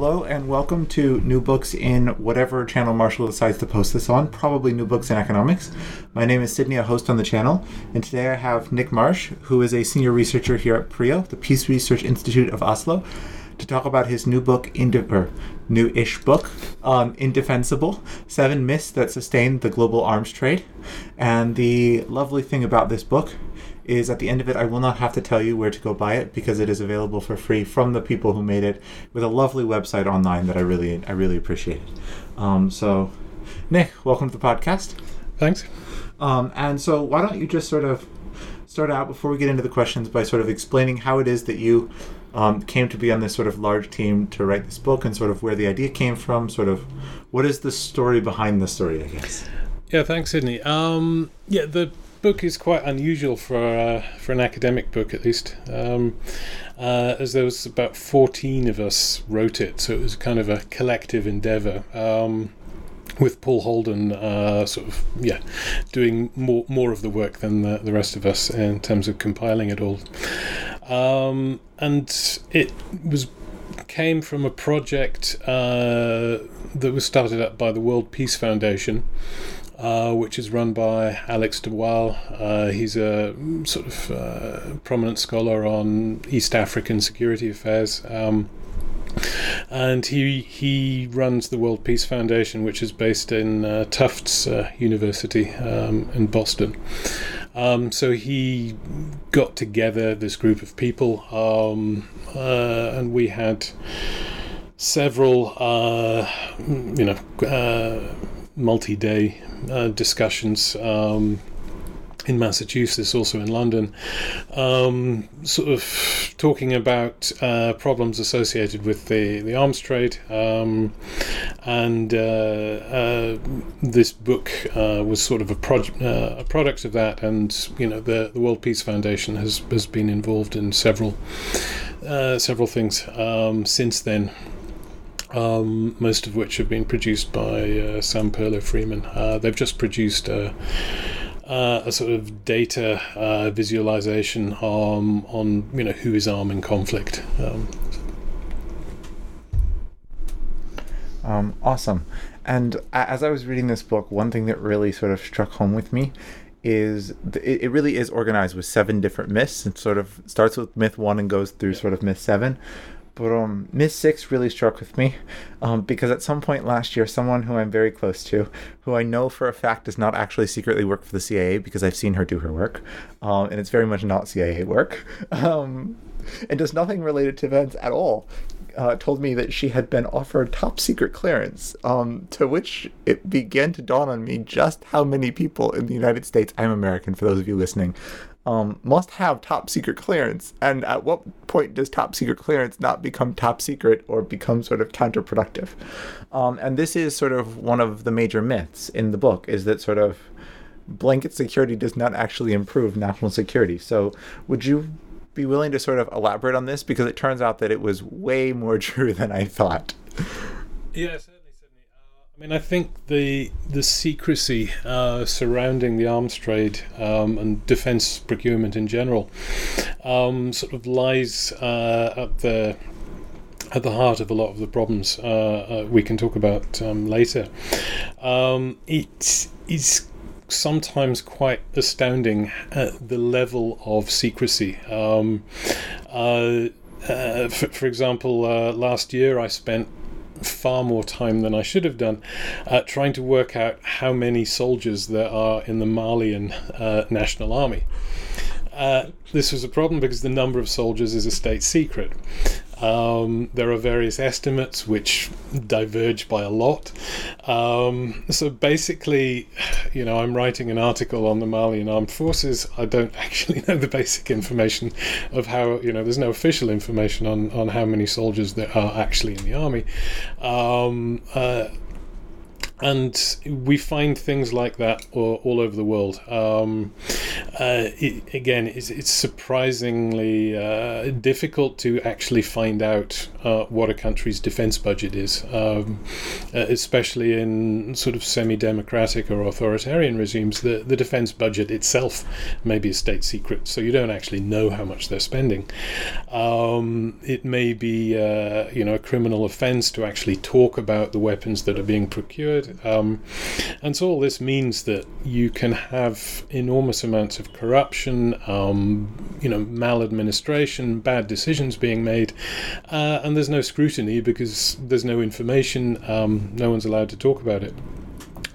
Hello and welcome to New Books in whatever channel Marshall decides to post this on, probably New Books in Economics. My name is Sydney, a host on the channel, and today I have Nick Marsh, who is a senior researcher here at PRIO, the Peace Research Institute of Oslo, to talk about his new book, Inde- or new-ish book, um, Indefensible, Seven Myths That Sustain the Global Arms Trade. And the lovely thing about this book is at the end of it, I will not have to tell you where to go buy it because it is available for free from the people who made it with a lovely website online that I really, I really appreciated. Um, so, Nick, welcome to the podcast. Thanks. Um, and so, why don't you just sort of start out before we get into the questions by sort of explaining how it is that you um, came to be on this sort of large team to write this book and sort of where the idea came from, sort of what is the story behind the story, I guess. Yeah, thanks, Sydney. Um, yeah, the book is quite unusual for uh, for an academic book, at least, um, uh, as there was about fourteen of us wrote it, so it was kind of a collective endeavour. Um, with Paul Holden, uh, sort of, yeah, doing more more of the work than the, the rest of us in terms of compiling it all, um, and it was came from a project uh, that was started up by the World Peace Foundation, uh, which is run by Alex de Waal. Uh, he's a sort of uh, prominent scholar on East African security affairs. Um, and he he runs the World Peace Foundation, which is based in uh, Tufts uh, University um, in Boston. Um, so he got together this group of people, um, uh, and we had several, you know, multi-day uh, discussions um, in Massachusetts, also in London, um, sort of talking about uh, problems associated with the, the arms trade. Um, and uh, uh, this book uh, was sort of a, uh, a product of that. And, you know, the, the World Peace Foundation has, has been involved in several, uh, several things um, since then um, most of which have been produced by uh, Sam Perlo Freeman. Uh, they've just produced a, uh, a sort of data uh, visualization on, on you know who is arming conflict. Um, um, awesome. And as I was reading this book, one thing that really sort of struck home with me is it, really is organized with seven different myths. It sort of starts with myth one and goes through sort of myth seven. But um, Miss Six really struck with me um, because at some point last year, someone who I'm very close to, who I know for a fact does not actually secretly work for the CIA because I've seen her do her work, um, and it's very much not CIA work, um, and does nothing related to events at all, uh, told me that she had been offered top secret clearance, um, to which it began to dawn on me just how many people in the United States, I'm American for those of you listening, um, must have top secret clearance. And at what point does top secret clearance not become top secret or become sort of counterproductive? Um, and this is sort of one of the major myths in the book is that sort of blanket security does not actually improve national security. So would you be willing to sort of elaborate on this? Because it turns out that it was way more true than I thought. Yes. I mean, I think the the secrecy uh, surrounding the arms trade um, and defence procurement in general um, sort of lies uh, at the at the heart of a lot of the problems uh, uh we can talk about um, later. Um, it is sometimes quite astounding at the level of secrecy. Um, uh, for, for, example, uh, last year I spent far more time than I should have done uh, trying to work out how many soldiers there are in the Malian uh, National Army. Uh, this was a problem because the number of soldiers is a state secret. Um, there are various estimates which diverge by a lot. Um, so basically, you know, I'm writing an article on the Malian armed forces. I don't actually know the basic information of how, you know, there's no official information on, on how many soldiers there are actually in the army. Um, uh, and we find things like that all, over the world. Um, uh, it, again, it's, it's surprisingly uh, difficult to actually find out uh, what a country's defense budget is, um, uh, especially in sort of semi-democratic or authoritarian regimes. The the defense budget itself may be a state secret, so you don't actually know how much they're spending. Um, it may be uh, you know a criminal offense to actually talk about the weapons that are being procured. Um, and so all this means that you can have enormous amounts of corruption, um, you know, maladministration, bad decisions being made, uh, and there's no scrutiny because there's no information. Um, no one's allowed to talk about it.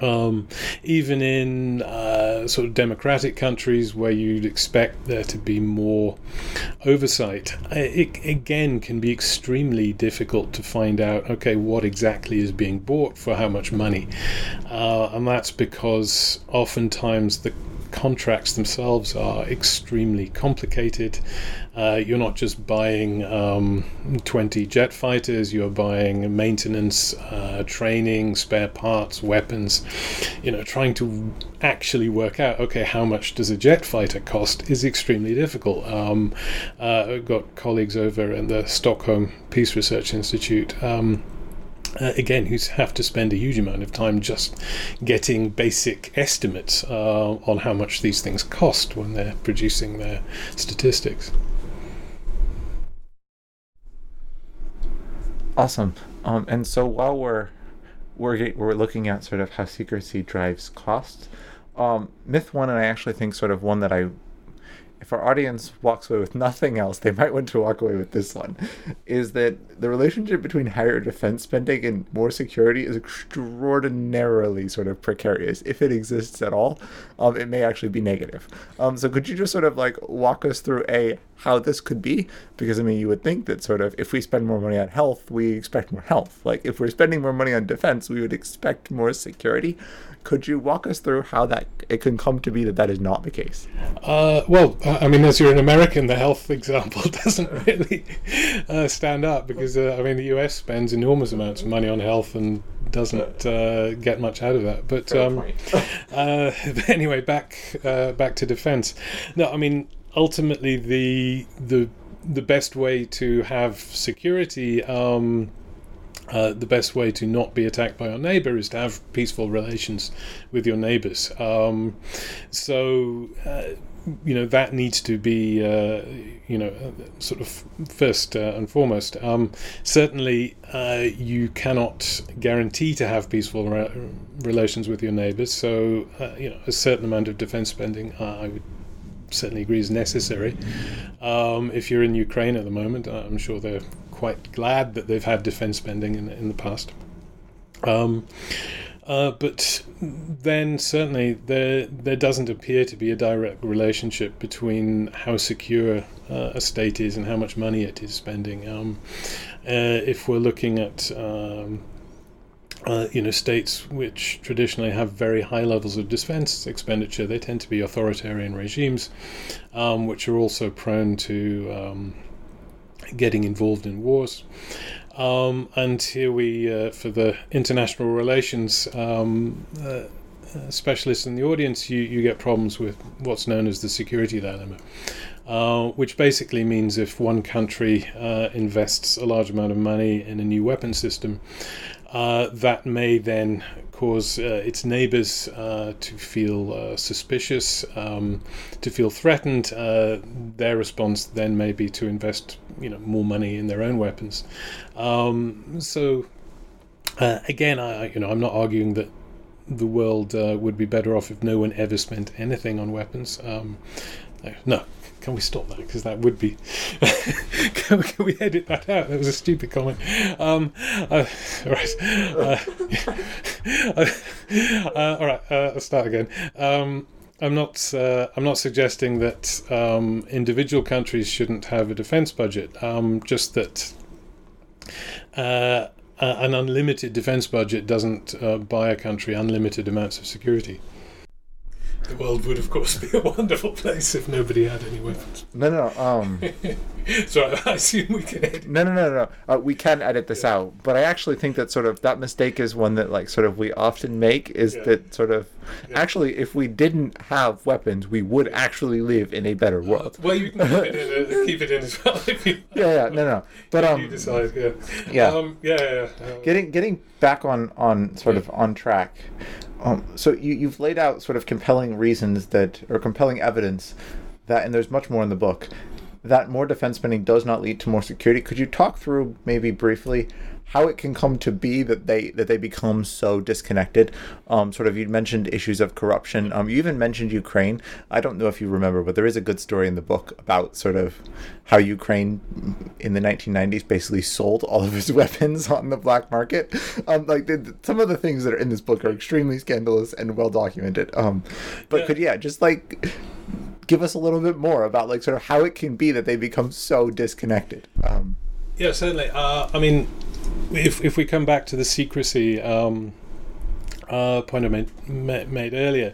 Um, even in uh, sort of democratic countries where you'd expect there to be more oversight, it again can be extremely difficult to find out okay, what exactly is being bought for how much money. Uh, and that's because oftentimes the contracts themselves are extremely complicated. Uh, you're not just buying um, 20 jet fighters, you're buying maintenance, uh, training, spare parts, weapons. You know, trying to actually work out, okay, how much does a jet fighter cost is extremely difficult. Um, uh, I've got colleagues over in the Stockholm Peace Research Institute. Um, uh, again, who have to spend a huge amount of time just getting basic estimates uh, on how much these things cost when they're producing their statistics. Awesome. Um, and so while we're we're we're looking at sort of how secrecy drives cost, um, myth one, and I actually think sort of one that I if our audience walks away with nothing else, they might want to walk away with this one, is that the relationship between higher defense spending and more security is extraordinarily sort of precarious. If it exists at all, um, it may actually be negative. Um, so could you just sort of like walk us through a how this could be? Because I mean, you would think that sort of if we spend more money on health, we expect more health. Like if we're spending more money on defense, we would expect more security. Could you walk us through how that it can come to be that that is not the case? Uh, well, I mean, as you're an American, the health example doesn't really uh, stand up because uh, I mean, the US spends enormous amounts of money on health and doesn't uh, get much out of that. But um, uh, anyway, back uh, back to defense. No, I mean, ultimately, the the the best way to have security. Um, uh, the best way to not be attacked by your neighbor is to have peaceful relations with your neighbors. Um, so, uh, you know, that needs to be, uh, you know, sort of first uh, and foremost. Um, certainly, uh, you cannot guarantee to have peaceful re- relations with your neighbors. So, you know, a certain amount of defense spending, I would certainly agree is necessary. Um, if you're in Ukraine at the moment, I'm sure they're quite glad that they've had defense spending in, in the past. Um, uh, but then certainly there there doesn't appear to be a direct relationship between how secure uh, a state is and how much money it is spending. Um, uh, if we're looking at um, uh, you know, states which traditionally have very high levels of defense expenditure, they tend to be authoritarian regimes, um, which are also prone to um, getting involved in wars. Um, and here we, uh, for the international relations um, uh, uh, specialists in the audience, you, you get problems with what's known as the security dilemma. Uh, which basically means if one country uh, invests a large amount of money in a new weapon system, uh, that may then cause uh, its neighbors uh, to feel uh, suspicious, um, to feel threatened. Uh, their response then may be to invest, you know, more money in their own weapons. Um, so, again, I, you know, I'm not arguing that the world would be better off if no one ever spent anything on weapons. Um, no, can we stop that? Because that would be. can, can, we edit that out? That was a stupid comment. Um, uh, right. Uh, uh, all right. Uh, let's start again. Um, I'm not. Uh, I'm not suggesting that um, individual countries shouldn't have a defense budget. Um, just that uh, an unlimited defense budget doesn't uh, buy a country unlimited amounts of security. The world would, of course, be a wonderful place if nobody had any weapons. No, no, no. Um, so I assume we can edit. No, no, no, no. Uh, we can edit this yeah. out, but I actually think that sort of that mistake is one that like sort of we often make is yeah. that sort of yeah. actually if we didn't have weapons, we would actually live in a better world. Uh, well, you can keep it in, uh, keep it in as well if you. Yeah, yeah, no, no. But um, you decide, yeah, yeah, um, yeah, yeah. Uh, getting getting back on on sort of on track. Um, so you, you've laid out sort of compelling reasons that, or compelling evidence that, and there's much more in the book, that more defense spending does not lead to more security. Could you talk through maybe briefly how it can come to be that they that they become so disconnected? Um, sort of you mentioned issues of corruption. Um, you even mentioned Ukraine. I don't know if you remember, but there is a good story in the book about sort of how Ukraine in the 1990s basically sold all of its weapons on the black market. Um, like the, some of the things that are in this book are extremely scandalous and well documented. Um, but yeah. could yeah, just like give us a little bit more about like sort of how it can be that they become so disconnected. Um, yeah, certainly. Uh, I mean, if if we come back to the secrecy um, uh, point I made, made earlier,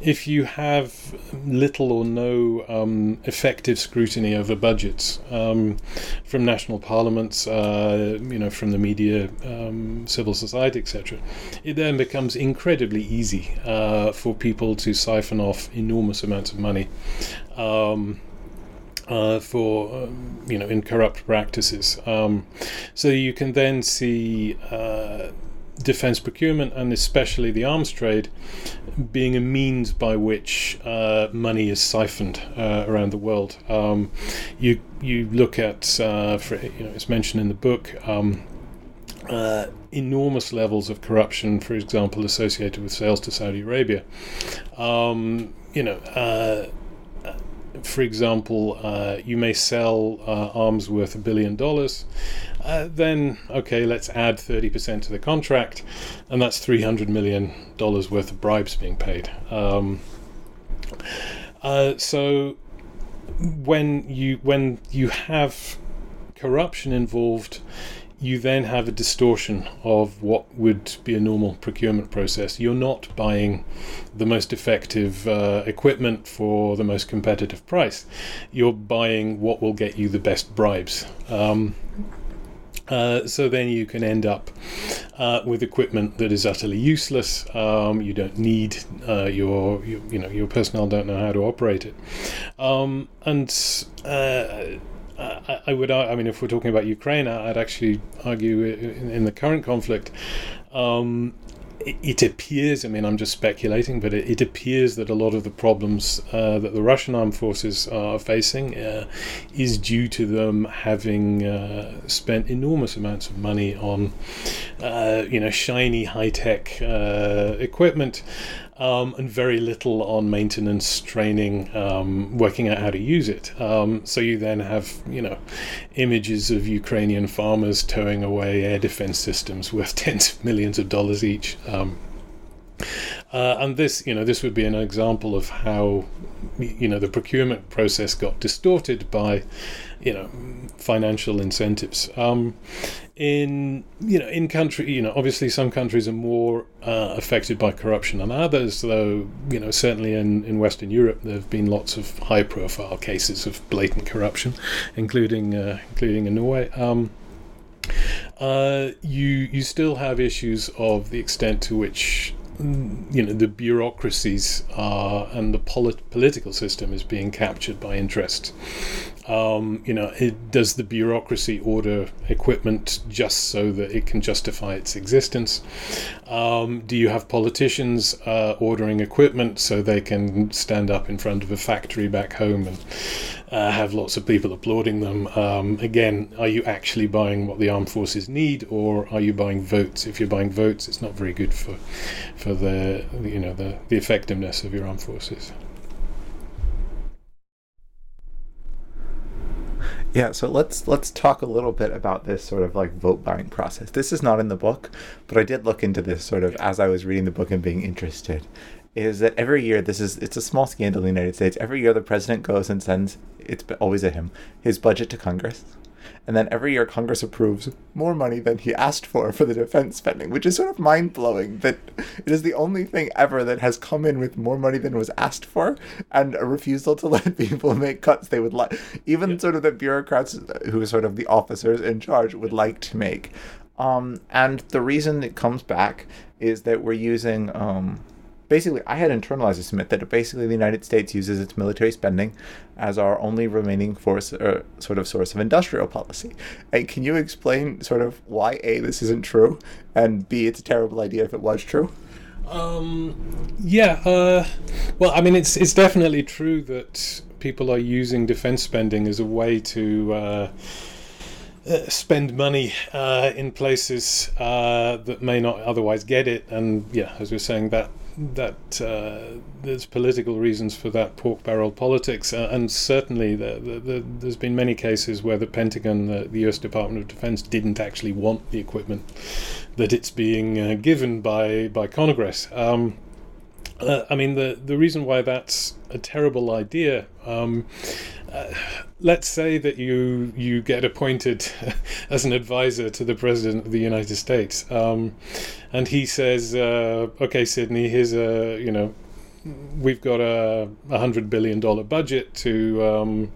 if you have little or no um, effective scrutiny over budgets um, from national parliaments, uh, you know, from the media, um, civil society, etc., it then becomes incredibly easy uh, for people to siphon off enormous amounts of money. Uh, for um, you know in corrupt practices. Um, so you can then see uh, defense procurement and especially the arms trade being a means by which uh, money is siphoned uh, around the world. Um, you you look at uh, for, you know it's mentioned in the book. Um, uh, enormous levels of corruption, for example, associated with sales to Saudi Arabia. Um, you know, uh, for example, uh, you may sell uh, arms worth a billion dollars, uh, then okay, let's add 30% to the contract, and that's $300 million worth of bribes being paid. Um, uh, so when you when you have corruption involved, you then have a distortion of what would be a normal procurement process. You're not buying the most effective uh, equipment for the most competitive price. You're buying what will get you the best bribes. Um, uh, so then you can end up uh, with equipment that is utterly useless. Um, you don't need uh, your, you know, your personnel don't know how to operate it, um, and uh, I, I, would, I mean, if we're talking about Ukraine, I'd actually argue in, in the current conflict, um, it, appears, I mean, I'm just speculating, but it, it appears that a lot of the problems uh, that the Russian armed forces are facing uh, is due to them having uh, spent enormous amounts of money on, uh, you know, shiny high tech uh, equipment um, and very little on maintenance, training, um, working out how to use it. Um, so you then have, you know, images of Ukrainian farmers towing away air defense systems worth tens of millions of dollars each. Uh, and this, you know, this would be an example of how, you know, the procurement process got distorted by, you know, financial incentives. Um, in you know in country you know obviously some countries are more uh, affected by corruption than others though you know certainly in, in western europe there have been lots of high profile cases of blatant corruption including uh, including in norway um, uh, you you still have issues of the extent to which you know the bureaucracies are and the polit- political system is being captured by interests um, you know, it, does the bureaucracy order equipment just so that it can justify its existence? Um, do you have politicians uh, ordering equipment so they can stand up in front of a factory back home and uh, have lots of people applauding them? Um, again, are you actually buying what the armed forces need, or are you buying votes? If you're buying votes, it's not very good for for the you know the, the effectiveness of your armed forces. Yeah, so let's let's talk a little bit about this sort of like vote buying process. This is not in the book, but I did look into this sort of as I was reading the book and being interested. Is that every year this is it's a small scandal in the United States. Every year the president goes and sends it's always a him his budget to Congress and then every year Congress approves more money than he asked for for the defense spending, which is sort of mind blowing that it is the only thing ever that has come in with more money than was asked for and a refusal to let people make cuts they would like, even yeah. sort of the bureaucrats who are sort of the officers in charge would like to make. Um, and the reason it comes back is that we're using um, basically, I had internalized this myth that basically the United States uses its military spending as our only remaining force, or uh, sort of source of industrial policy. And can you explain sort of why a this isn't true, and b it's a terrible idea if it was true? Um, yeah. Uh, well, I mean, it's it's definitely true that people are using defense spending as a way to. Uh, uh, spend money uh, in places uh, that may not otherwise get it, and yeah, as we are saying, that that uh, there's political reasons for that pork barrel politics, uh, and certainly the, the, the, there's been many cases where the Pentagon, the, the U.S. Department of Defense, didn't actually want the equipment that it's being uh, given by by Congress. Um, uh, I mean, the the reason why that's a terrible idea. Um, uh, let's say that you you get appointed as an advisor to the president of the United States, um, and he says, uh, "Okay, Sydney, here's a you know, we've got a, a hundred billion dollar budget to." Um,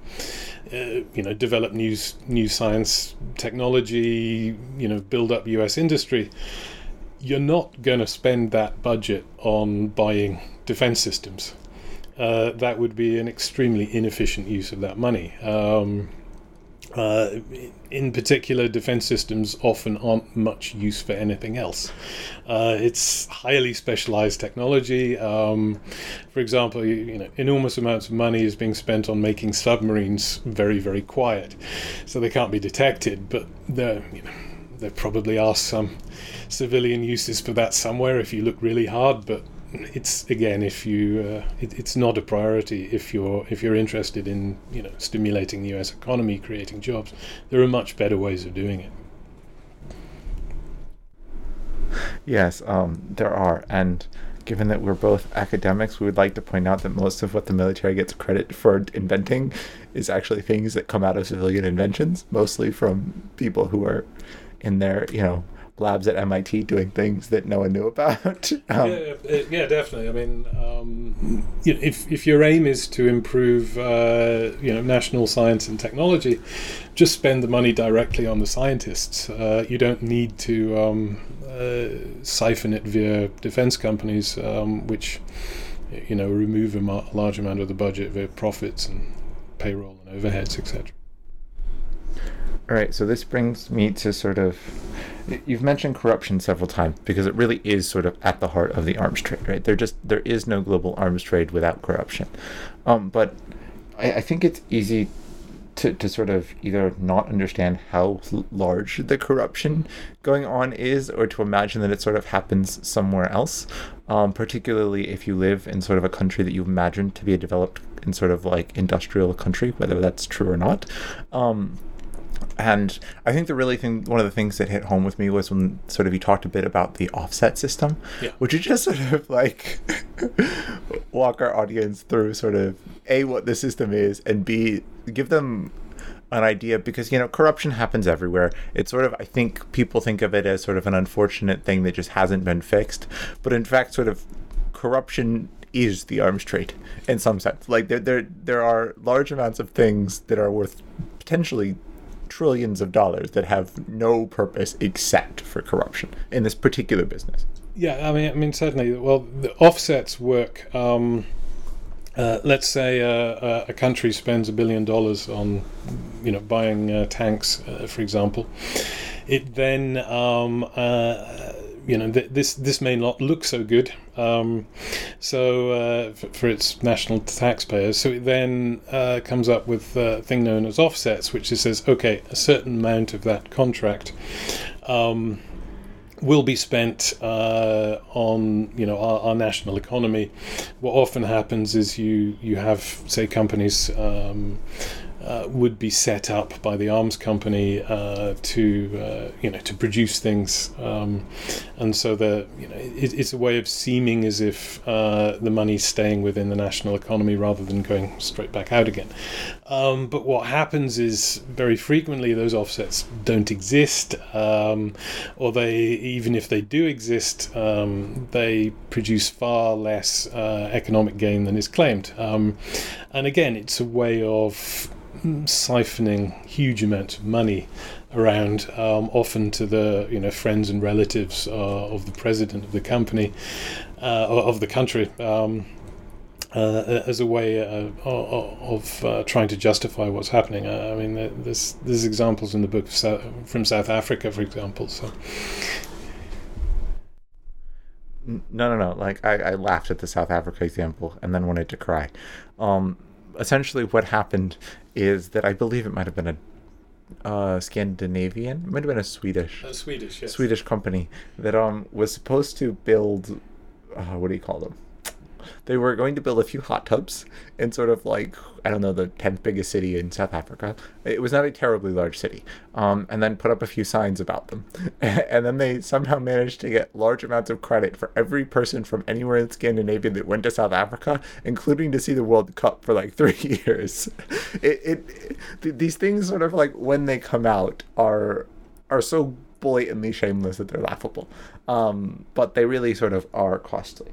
uh, you know, develop new new science technology. You know, build up U.S. industry. You're not going to spend that budget on buying defense systems uh, that would be an extremely inefficient use of that money. Um, uh, in particular, defense systems often aren't much use for anything else. Uh, it's highly specialized technology. Um, for example, you, you, know, enormous amounts of money is being spent on making submarines very, very quiet, so they can't be detected. But there, you know, there probably are some civilian uses for that somewhere if you look really hard. But it's again if you uh, it, it's not a priority if you're if you're interested in you know stimulating the US economy creating jobs there are much better ways of doing it. Yes um, there are. And given that we're both academics we would like to point out that most of what the military gets credit for inventing is actually things that come out of civilian inventions mostly from people who are in their you know labs at MIT doing things that no one knew about. um, yeah, yeah, definitely. I mean, um, if if your aim is to improve, uh, you know, national science and technology, just spend the money directly on the scientists. Uh, you don't need to um, uh, siphon it via defense companies, um, which you know remove a large amount of the budget via profits and payroll and overheads, etc. All right, so this brings me to sort of you've mentioned corruption several times because it really is sort of at the heart of the arms trade, right? There just there is no global arms trade without corruption. Um, but I, I think it's easy to, to sort of either not understand how large the corruption going on is or to imagine that it sort of happens somewhere else, um, particularly if you live in sort of a country that you imagine to be a developed and sort of like industrial country, whether that's true or not. Um, and I think the really thing, one of the things that hit home with me was when sort of you talked a bit about the offset system, yeah. which is just sort of like walk our audience through sort of a what the system is and b give them an idea because you know corruption happens everywhere. It's sort of I think people think of it as sort of an unfortunate thing that just hasn't been fixed, but in fact, sort of corruption is the arms trade in some sense. Like there there there are large amounts of things that are worth potentially trillions of dollars that have no purpose except for corruption in this particular business. Yeah, I mean, I mean, certainly. Well, the offsets work. Um, uh, let's say uh, a country spends a billion dollars on, you know, buying uh, tanks, uh, for example. It then um, uh, you know th- this this may not look so good um, so uh, for, for, its national taxpayers so it then uh, comes up with a thing known as offsets which says okay a certain amount of that contract um, will be spent uh, on you know our, our, national economy. What often happens is you you have say companies um, uh, would be set up by the arms company uh, to uh, you know to produce things, um, and so the you know it, it's a way of seeming as if uh, the money's staying within the national economy rather than going straight back out again. Um, but what happens is very frequently those offsets don't exist, um, or they even if they do exist, um, they produce far less uh, economic gain than is claimed. Um, and again, it's a way of siphoning huge amounts of money around, um, often to the you know friends and relatives uh, of the president of the company uh, of the country. Um, uh, as a way uh, of uh, trying to justify what's happening. I mean, there's there's examples in the book from South Africa, for example. So. No, no, no. Like I, I laughed at the South Africa example and then wanted to cry. Um, essentially, what happened is that I believe it might have been a uh, Scandinavian, it might have been a Swedish, a Swedish, yes. Swedish company that um was supposed to build, uh, what do you call them? They were going to build a few hot tubs in sort of like I don't know the tenth biggest city in South Africa. It was not a terribly large city, um, and then put up a few signs about them, and then they somehow managed to get large amounts of credit for every person from anywhere in Scandinavia that went to South Africa, including to see the World Cup for like three years. It, it, it these things sort of like when they come out are are so blatantly shameless that they're laughable, um, but they really sort of are costly.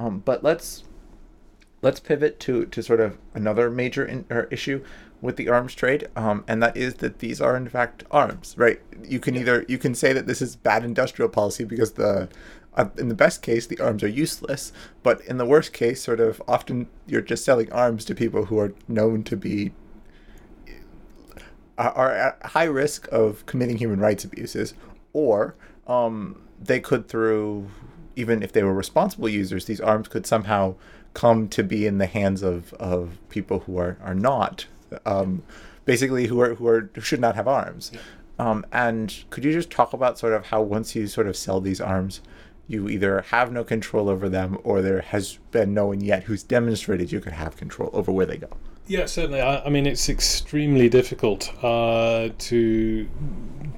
Um, but let's let's pivot to to sort of another major in, issue with the arms trade, um, and that is that these are in fact arms, right? You can either you can say that this is bad industrial policy because the uh, in the best case the arms are useless, but in the worst case, sort of often you're just selling arms to people who are known to be are at high risk of committing human rights abuses, or um, they could through even if they were responsible users, these arms could somehow come to be in the hands of, of people who are, are not, um, basically who are who are who should not have arms. Yeah. Um, and could you just talk about sort of how once you sort of sell these arms, you either have no control over them or there has been no one yet who's demonstrated you could have control over where they go? Yeah, certainly. I, I mean, it's extremely difficult uh, to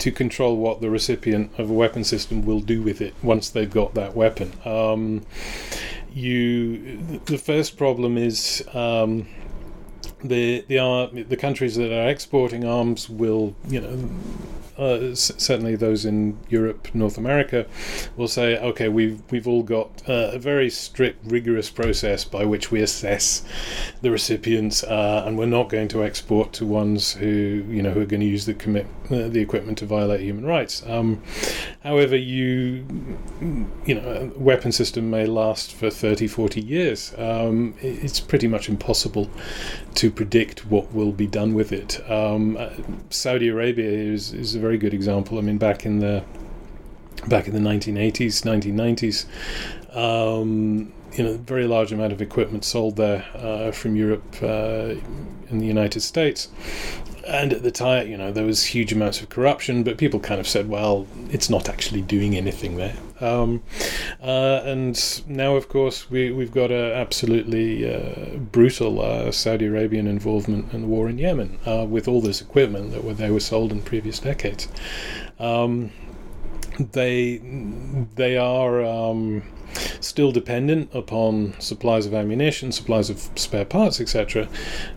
to control what the recipient of a weapon system will do with it once they've got that weapon. Um, you, the first problem is. Um, the the the countries that are exporting arms will you know uh, certainly those in Europe, North America, will say, okay, we've we've all got uh, a very strict, rigorous process by which we assess the recipients, uh, and we're not going to export to ones who you know who are going to use the commit uh, the equipment to violate human rights. Um, however, you you know, a weapon system may last for 30, 40 years. Um, it's pretty much impossible to predict what will be done with it. Um, uh, Saudi Arabia is is a very good example. I mean, back in the back in the 1980s, 1990s, um, you know, very large amount of equipment sold there uh, from Europe uh, in the United States. And at the time, you know, there was huge amounts of corruption, but people kind of said, well, it's not actually doing anything there. Um, uh, and now, of course, we, we've got an absolutely uh, brutal uh, Saudi Arabian involvement in the war in Yemen uh, with all this equipment that were, they were sold in previous decades. Um, they they are um, still dependent upon supplies of ammunition, supplies of spare parts, etc.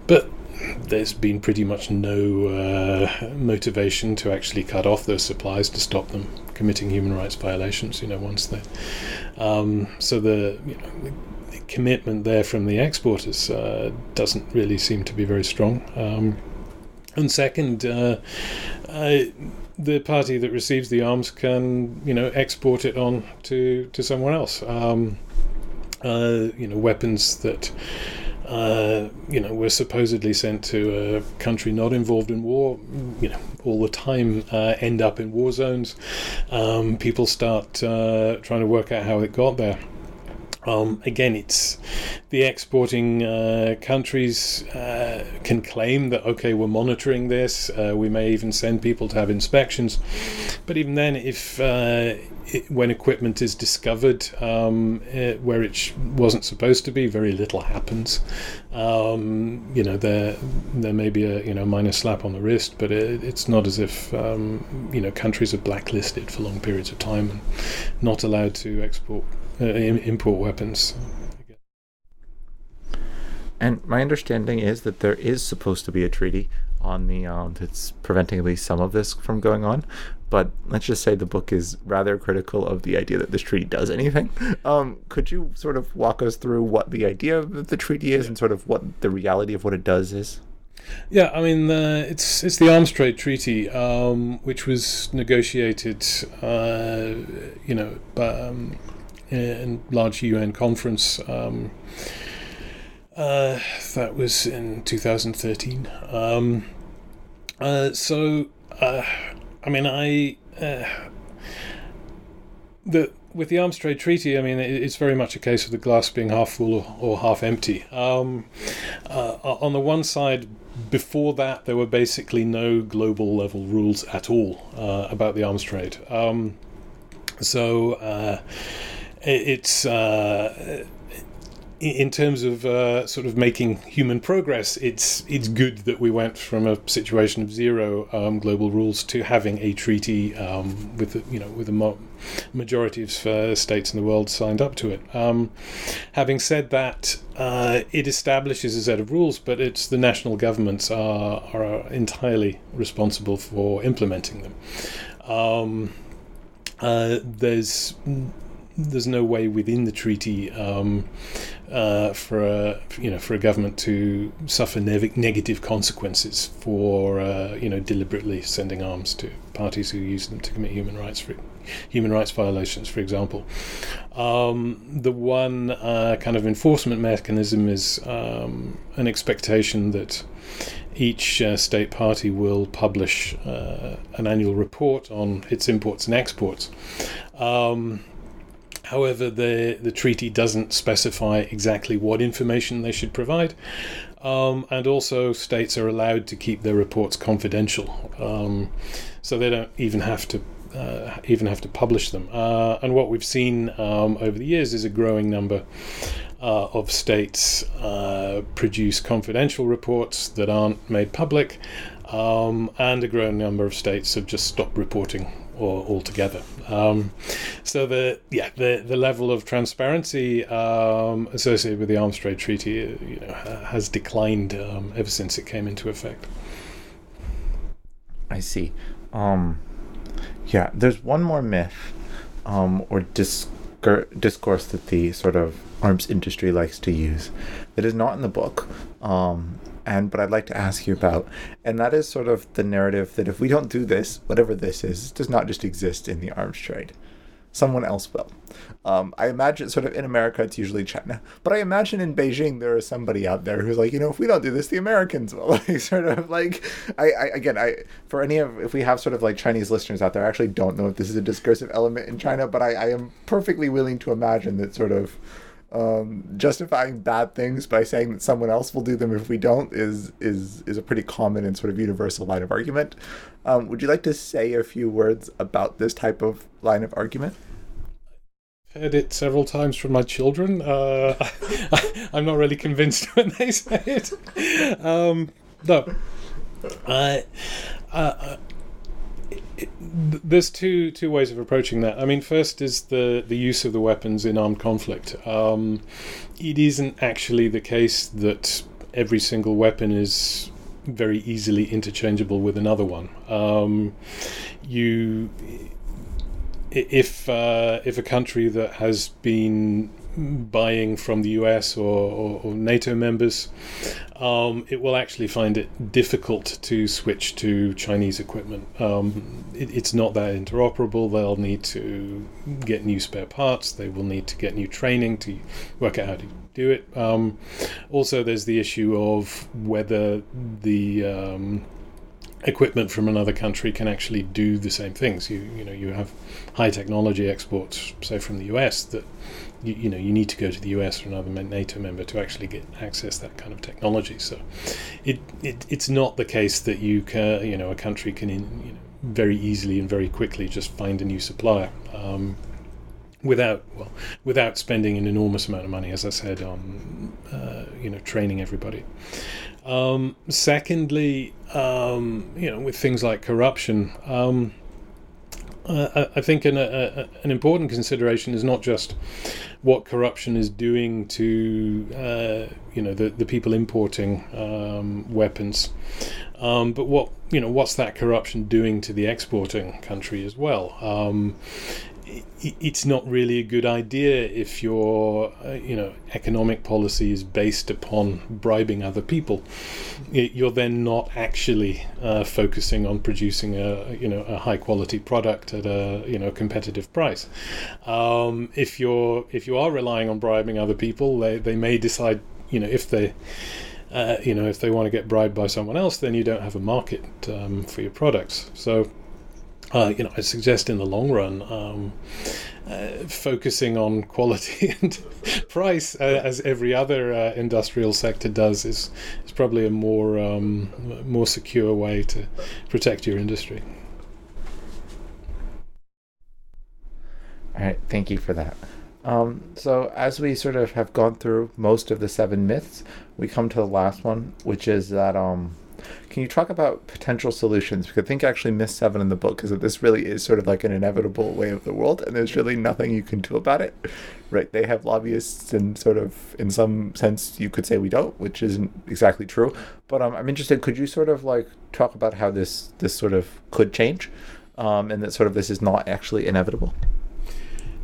But there's been pretty much no uh, motivation to actually cut off those supplies to stop them committing human rights violations. You know, once they, um, so the, you know, the, the commitment there from the exporters uh, doesn't really seem to be very strong. Um, and second, uh, the party that receives the arms can, you know, export it on to to someone else. Um, uh, you know, weapons that uh, you know, were supposedly sent to a country not involved in war, you know, all the time uh, end up in war zones. Um, people start uh, trying to work out how it got there. Um, again, it's the exporting uh, countries uh, can claim that okay, we're monitoring this. Uh, we may even send people to have inspections, but even then, if uh, it, when equipment is discovered um, it, where it sh- wasn't supposed to be, very little happens. Um, you know, there there may be a you know minor slap on the wrist, but it, it's not as if um, you know countries are blacklisted for long periods of time and not allowed to export uh, import weapons. And my understanding is that there is supposed to be a treaty on the um, that's preventing at least some of this from going on. But let's just say the book is rather critical of the idea that this treaty does anything. Um, could you sort of walk us through what the idea of the treaty is yeah. and sort of what the reality of what it does is? Yeah, I mean, uh, it's it's the Arms Trade Treaty, um, which was negotiated, uh, you know, um, in large UN conference. Um, uh, that was in 2013. Um, uh, so, uh, I mean, I uh, the with the Arms Trade Treaty, I mean, it's very much a case of the glass being half full or, or half empty. Um, uh, on the one side, before that, there were basically no global level rules at all uh, about the arms trade. Um, so it's uh, in terms of uh, sort of making human progress, it's it's good that we went from a situation of zero um, global rules to having a treaty um, with you know with a mo- majority of uh, states in the world signed up to it. Um, having said that, uh, it establishes a set of rules, but it's the national governments are are entirely responsible for implementing them. Um, uh, there's there's no way within the treaty um, uh, for a you know for a government to suffer ne- negative consequences for uh, you know deliberately sending arms to parties who use them to commit human rights for, human rights violations, for example. Um, the one uh, kind of enforcement mechanism is um, an expectation that each uh, state party will publish uh, an annual report on its imports and exports. Um, However, the, the treaty doesn't specify exactly what information they should provide. Um, and also, states are allowed to keep their reports confidential, um, so they don't even have to uh, even have to publish them. Uh, and what we've seen um, over the years is a growing number uh, of states uh, produce confidential reports that aren't made public, um, and a growing number of states have just stopped reporting or altogether. Um, so the yeah the the level of transparency um, associated with the Arms Trade Treaty, you know, has declined um, ever since it came into effect. I see. Um, yeah, there's one more myth um, or discur- discourse that the sort of arms industry likes to use that is not in the book. Um, and but I'd like to ask you about, and that is sort of the narrative that if we don't do this, whatever this is, does not just exist in the arms trade. Someone else will. Um, I imagine, sort of in America, it's usually China, but I imagine in Beijing there is somebody out there who's like, you know, if we don't do this, the Americans will. like, sort of like, I, I again, I for any of if we have sort of like Chinese listeners out there, I actually don't know if this is a discursive element in China, but I, I am perfectly willing to imagine that sort of um, justifying bad things by saying that someone else will do them if we don't is is is a pretty common and sort of universal line of argument. Um, would you like to say a few words about this type of line of argument? Heard it several times from my children. Uh, I, am not really convinced when they say it. Um, no, I, uh, there's two two ways of approaching that. I mean, first is the the use of the weapons in armed conflict. Um, it isn't actually the case that every single weapon is very easily interchangeable with another one. Um, you, if uh, if a country that has been buying from the US or, or, or NATO members, um, it will actually find it difficult to switch to Chinese equipment. Um, it, it's not that interoperable. They'll need to get new spare parts. They will need to get new training to work out how to do it. Um, also, there's the issue of whether the um, equipment from another country can actually do the same things. You you know you have high technology exports, say from the US, that you, you know you need to go to the US or another NATO member to actually get access that kind of technology. So it, it it's not the case that you can you know a country can in, you know, very easily and very quickly just find a new supplier. Um, without well, without spending an enormous amount of money, as I said, on uh, you know training everybody. Um, secondly, um, you know, with things like corruption, um, uh, I think an, an important consideration is not just what corruption is doing to uh, you know the, the people importing um, weapons, um, but what you know what's that corruption doing to the exporting country as well? Um, it's not really a good idea if your uh, you know economic policy is based upon bribing other people. You're then not actually uh, focusing on producing a you know a high quality product at a you know competitive price. Um, if you're if you are relying on bribing other people they, they may decide you know if they uh, you know if they want to get bribed by someone else then you don't have a market um, for your products. So uh, you know, I suggest in the long run, um, uh, focusing on quality and price, uh, as every other uh, industrial sector does, is is probably a more um, more secure way to protect your industry. All right, thank you for that. Um, so, as we sort of have gone through most of the seven myths, we come to the last one, which is that um, can you talk about potential solutions? Because I think actually missed seven in the book because this really is sort of like an inevitable way of the world, and there's really nothing you can do about it. Right? They have lobbyists, and sort of in some sense, you could say we don't, which isn't exactly true. But um, I'm interested. Could you sort of like talk about how this this sort of could change, um, and that sort of this is not actually inevitable?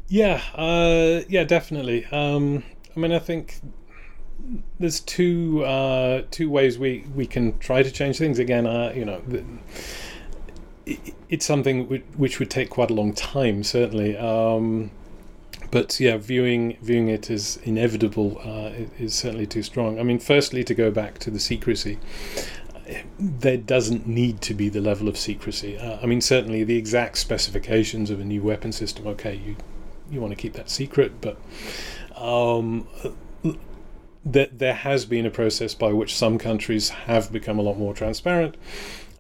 Yeah, uh, yeah, definitely. Um, I mean, I think there's two uh, two ways we, we can try to change things. Again, uh, you know, it, it's something which, which, would take quite a long time, certainly. Um, but yeah, viewing viewing it as inevitable uh, is certainly too strong. I mean, firstly, to go back to the secrecy, there doesn't need to be the level of secrecy. Uh, I mean, certainly the exact specifications of a new weapon system. Okay, you you want to keep that secret, but um, that there has been a process by which some countries have become a lot more transparent,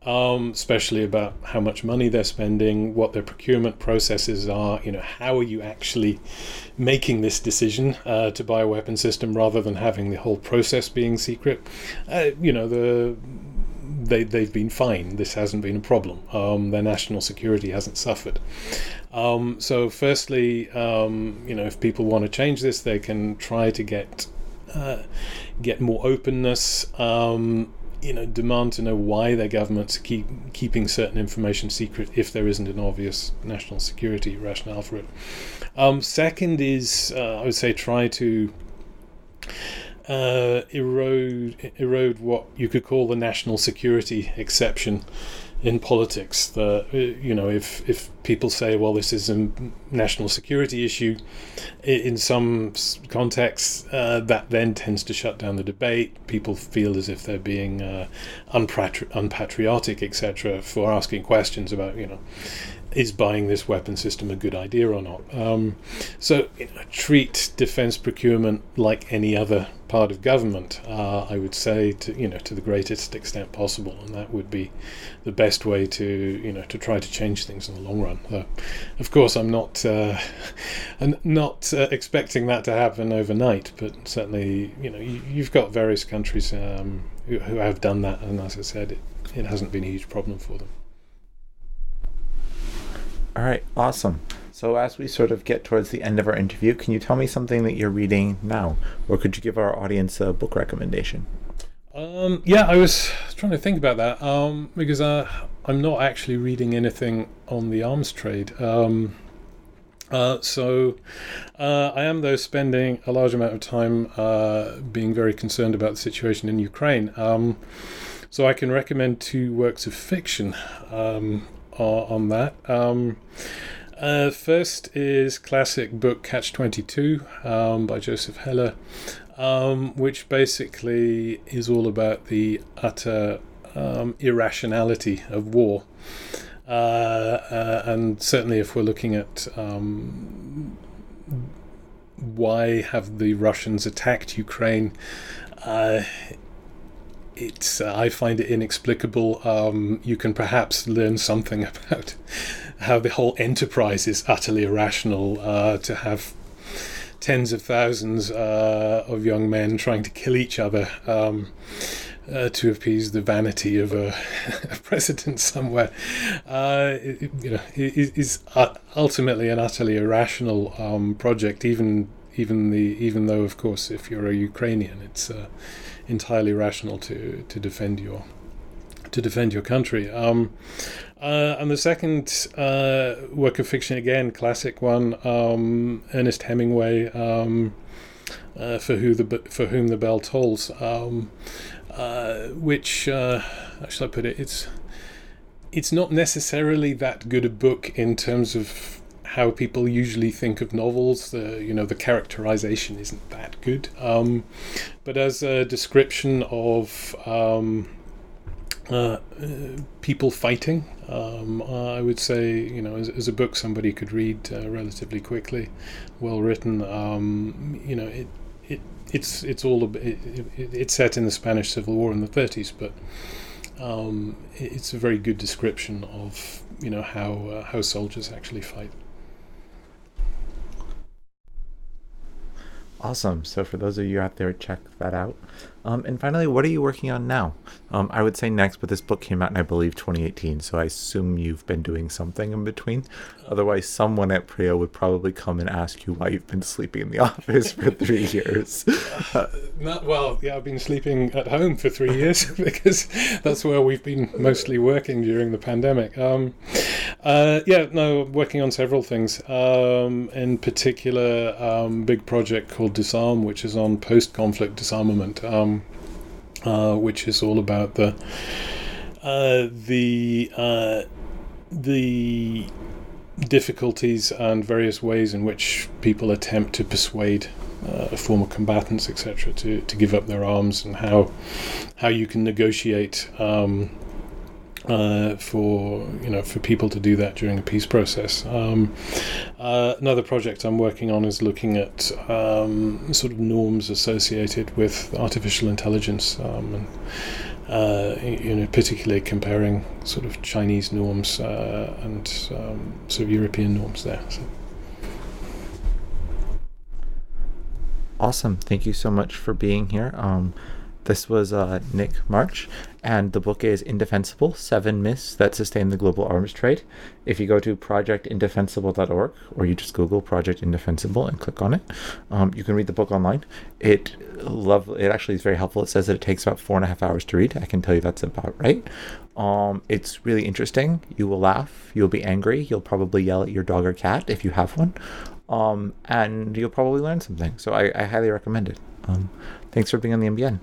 um, especially about how much money they're spending, what their procurement processes are. You know, how are you actually making this decision uh, to buy a weapon system rather than having the whole process being secret? Uh, you know, the they, they've been fine. This hasn't been a problem. Um, their national security hasn't suffered. Um, so, firstly, um, you know, if people want to change this, they can try to get uh, get more openness. Um, you know, demand to know why their governments keep keeping certain information secret if there isn't an obvious national security rationale for it. Um, second is, uh, I would say, try to uh, erode erode what you could call the national security exception in politics. The you know if if people say, well, this is a national security issue, in some contexts, uh, that then tends to shut down the debate. People feel as if they're being uh, unpatri- unpatriotic, etc., for asking questions about you know is buying this weapon system a good idea or not? Um, so you know, treat defence procurement like any other part of government. Uh, I would say to you know to the greatest extent possible, and that would be the best way to you know to try to change things in the long run. So, of course, I'm not uh, not uh, expecting that to happen overnight, but certainly you know you, have got various countries um, who, who have done that, and as I said, it, it hasn't been a huge problem for them. All right, awesome. So, as we sort of get towards the end of our interview, can you tell me something that you're reading now? Or could you give our audience a book recommendation? Um, yeah, I was trying to think about that um, because uh, I'm not actually reading anything on the arms trade. Um, Uh, so uh, I am, though, spending a large amount of time uh, being very concerned about the situation in Ukraine. Um, so I can recommend two works of fiction um, on that. Um, uh, first is classic book Catch 22 um, by Joseph Heller, um, which basically is all about the utter um, irrationality of war. Uh, uh, and certainly, if we're looking at um, why have the Russians attacked Ukraine, uh, it's uh, I find it inexplicable. Um, you can perhaps learn something about how the whole enterprise is utterly irrational. Uh, to have tens of thousands uh, of young men trying to kill each other. Um, uh, to appease the vanity of a, a president somewhere, uh, it, you know, is, is ultimately an utterly irrational um, project. Even even the even though, of course, if you're a Ukrainian, it's uh, entirely rational to to defend your to defend your country. Um, uh, and the second uh, work of fiction, again, classic one, um, Ernest Hemingway, um, uh, for who the for whom the bell tolls. Um, uh, which uh, how shall I put it? It's it's not necessarily that good a book in terms of how people usually think of novels. The you know the characterization isn't that good, um, but as a description of um, uh, people fighting, um, I would say you know as, as, a book somebody could read uh, relatively quickly, well written. Um, you know it it's it's all a, it, it, it's set in the Spanish Civil War in the 30s, but um, it's a very good description of you know how uh, how soldiers actually fight. Awesome. So for those of you out there, check that out. Um, and finally, what are you working on now? Um, I would say next, but this book came out in, I believe, 2018. So I assume you've been doing something in between. Otherwise, someone at Prio would probably come and ask you why you've been sleeping in the office for three years. Uh, not well. Yeah, I've been sleeping at home for three years because that's where we've been mostly working during the pandemic. Um, uh, yeah, no, working on several things. Um, in particular, um, big project called Disarm, which is on post-conflict disarmament. Um, uh, which is all about the uh, the uh, the difficulties and various ways in which people attempt to persuade uh, former combatants, etc., to, to give up their arms, and how how you can negotiate um, uh, for you know for people to do that during a peace process. Um, uh, another project I'm working on is looking at um, sort of norms associated with artificial intelligence, um, and uh, you know particularly comparing sort of Chinese norms uh, and um, sort of European norms there. So. Awesome! Thank you so much for being here. This was uh, Nick Marsh, and the book is Indefensible Seven Myths That Sustain the Global Arms Trade. If you go to projectindefensible.org or you just Google Project Indefensible and click on it, um, you can read the book online. It love it actually is very helpful. It says that it takes about four and a half hours to read. I can tell you that's about right. Um, it's really interesting. You will laugh, you'll be angry, you'll probably yell at your dog or cat if you have one. Um, and you'll probably learn something. So I, I highly recommend it. Um, thanks for being on the NBN.